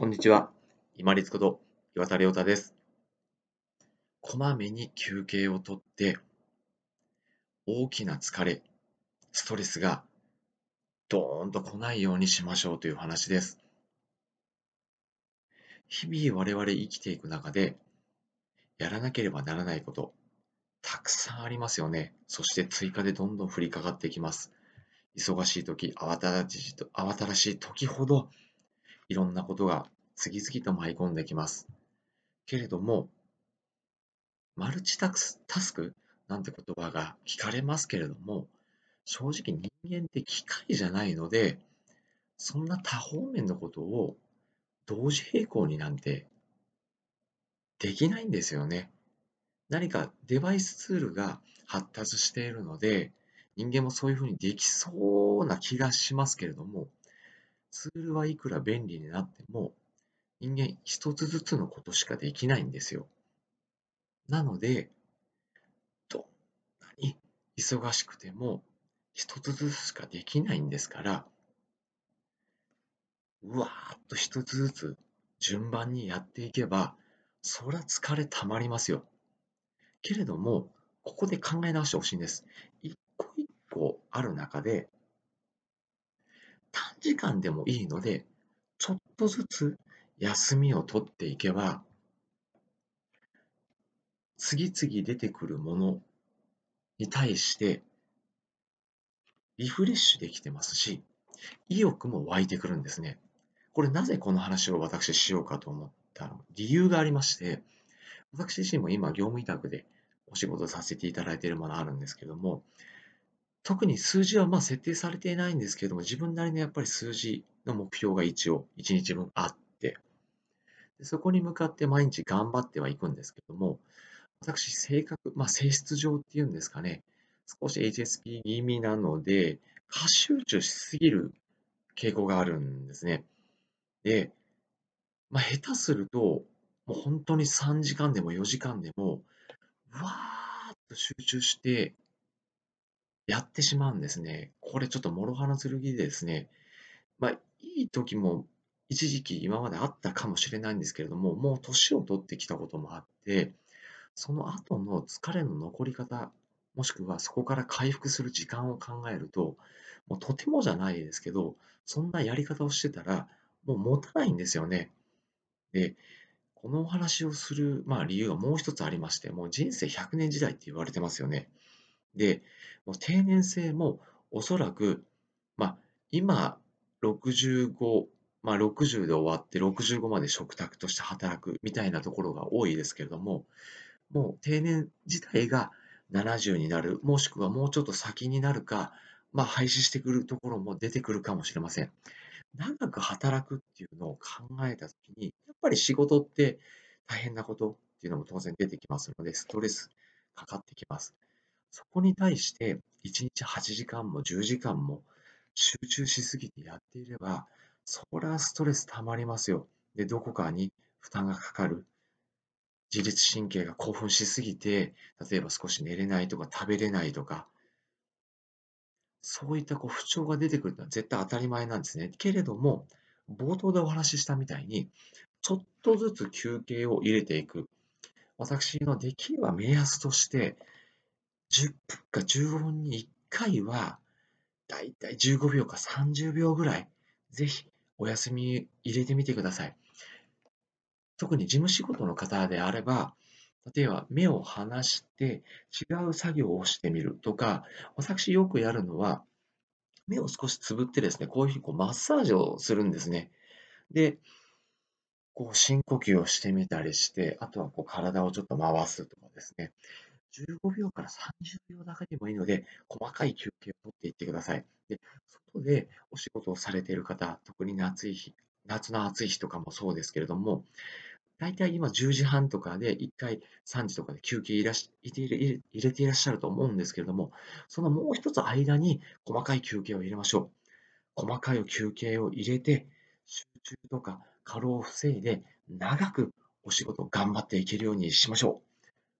こんにちは。今立こと岩田亮太です。こまめに休憩をとって、大きな疲れ、ストレスがドーンと来ないようにしましょうという話です。日々我々生きていく中で、やらなければならないこと、たくさんありますよね。そして追加でどんどん降りかかってきます。忙しい時、慌ただしい慌ただしい時ほど、いろんなことが次々と舞い込んできます。けれども、マルチタスクなんて言葉が聞かれますけれども、正直人間って機械じゃないので、そんな多方面のことを同時並行になんてできないんですよね。何かデバイスツールが発達しているので、人間もそういうふうにできそうな気がしますけれども、ツールはいくら便利になっても、人間一つずつのことしかできないんですよ。なので、どんなに忙しくても、一つずつしかできないんですから、うわーっと一つずつ順番にやっていけば、そりゃ疲れたまりますよ。けれども、ここで考え直してほしいんです。一個一個ある中で、短時間でもいいので、ちょっとずつ休みを取っていけば、次々出てくるものに対してリフレッシュできてますし、意欲も湧いてくるんですね。これなぜこの話を私しようかと思った理由がありまして、私自身も今業務委託でお仕事させていただいているものあるんですけども、特に数字はまあ設定されていないんですけれども、自分なりのやっぱり数字の目標が一応1日分あって、でそこに向かって毎日頑張ってはいくんですけども、私、性格、まあ、性質上っていうんですかね、少し HSP 気味なので、過集中しすぎる傾向があるんですね。で、まあ、下手すると、もう本当に3時間でも4時間でも、わーっと集中してやってしまうんですね。これちょっと諸刃の剣でですね、まあ、いい時も一時期今まであったかもしれないんですけれども、もう年を取ってきたこともあって、その後の疲れの残り方、もしくはそこから回復する時間を考えると、もうとてもじゃないですけど、そんなやり方をしてたら、もう持たないんですよね。で、このお話をする、まあ、理由はもう一つありまして、もう人生100年時代って言われてますよね。で、もう定年制もおそらく、まあ、今65、まあ、60で終わって65まで食卓として働くみたいなところが多いですけれども、もう定年自体が70になる、もしくはもうちょっと先になるか、まあ、廃止してくるところも出てくるかもしれません。長く働くっていうのを考えたときに、やっぱり仕事って大変なことっていうのも当然出てきますので、ストレスかかってきます。そこに対して、1日8時間も10時間も集中しすぎてやっていれば、そりゃストレス溜まりますよ。で、どこかに負担がかかる。自律神経が興奮しすぎて、例えば少し寝れないとか食べれないとか、そういったこう不調が出てくるのは絶対当たり前なんですね。けれども、冒頭でお話ししたみたいに、ちょっとずつ休憩を入れていく。私のできれば目安として、10分か15分に1回は、だいたい15秒か30秒ぐらい、ぜひお休み入れてみてください。特に事務仕事の方であれば、例えば目を離して違う作業をしてみるとか、私よくやるのは、目を少しつぶってですね、こういうふうにこうマッサージをするんですね。で、こう深呼吸をしてみたりして、あとはこう体をちょっと回すとかですね。15秒から30秒だけでもいいので、細かい休憩をとっていってください。で、外でお仕事をされている方、特に夏い日、夏の暑い日とかもそうですけれども、大体今10時半とかで1回3時とかで休憩入れ入れていらっしゃると思うんですけれども、そのもう一つ間に細かい休憩を入れましょう。細かい休憩を入れて、集中とか過労を防いで、長くお仕事を頑張っていけるようにしましょう。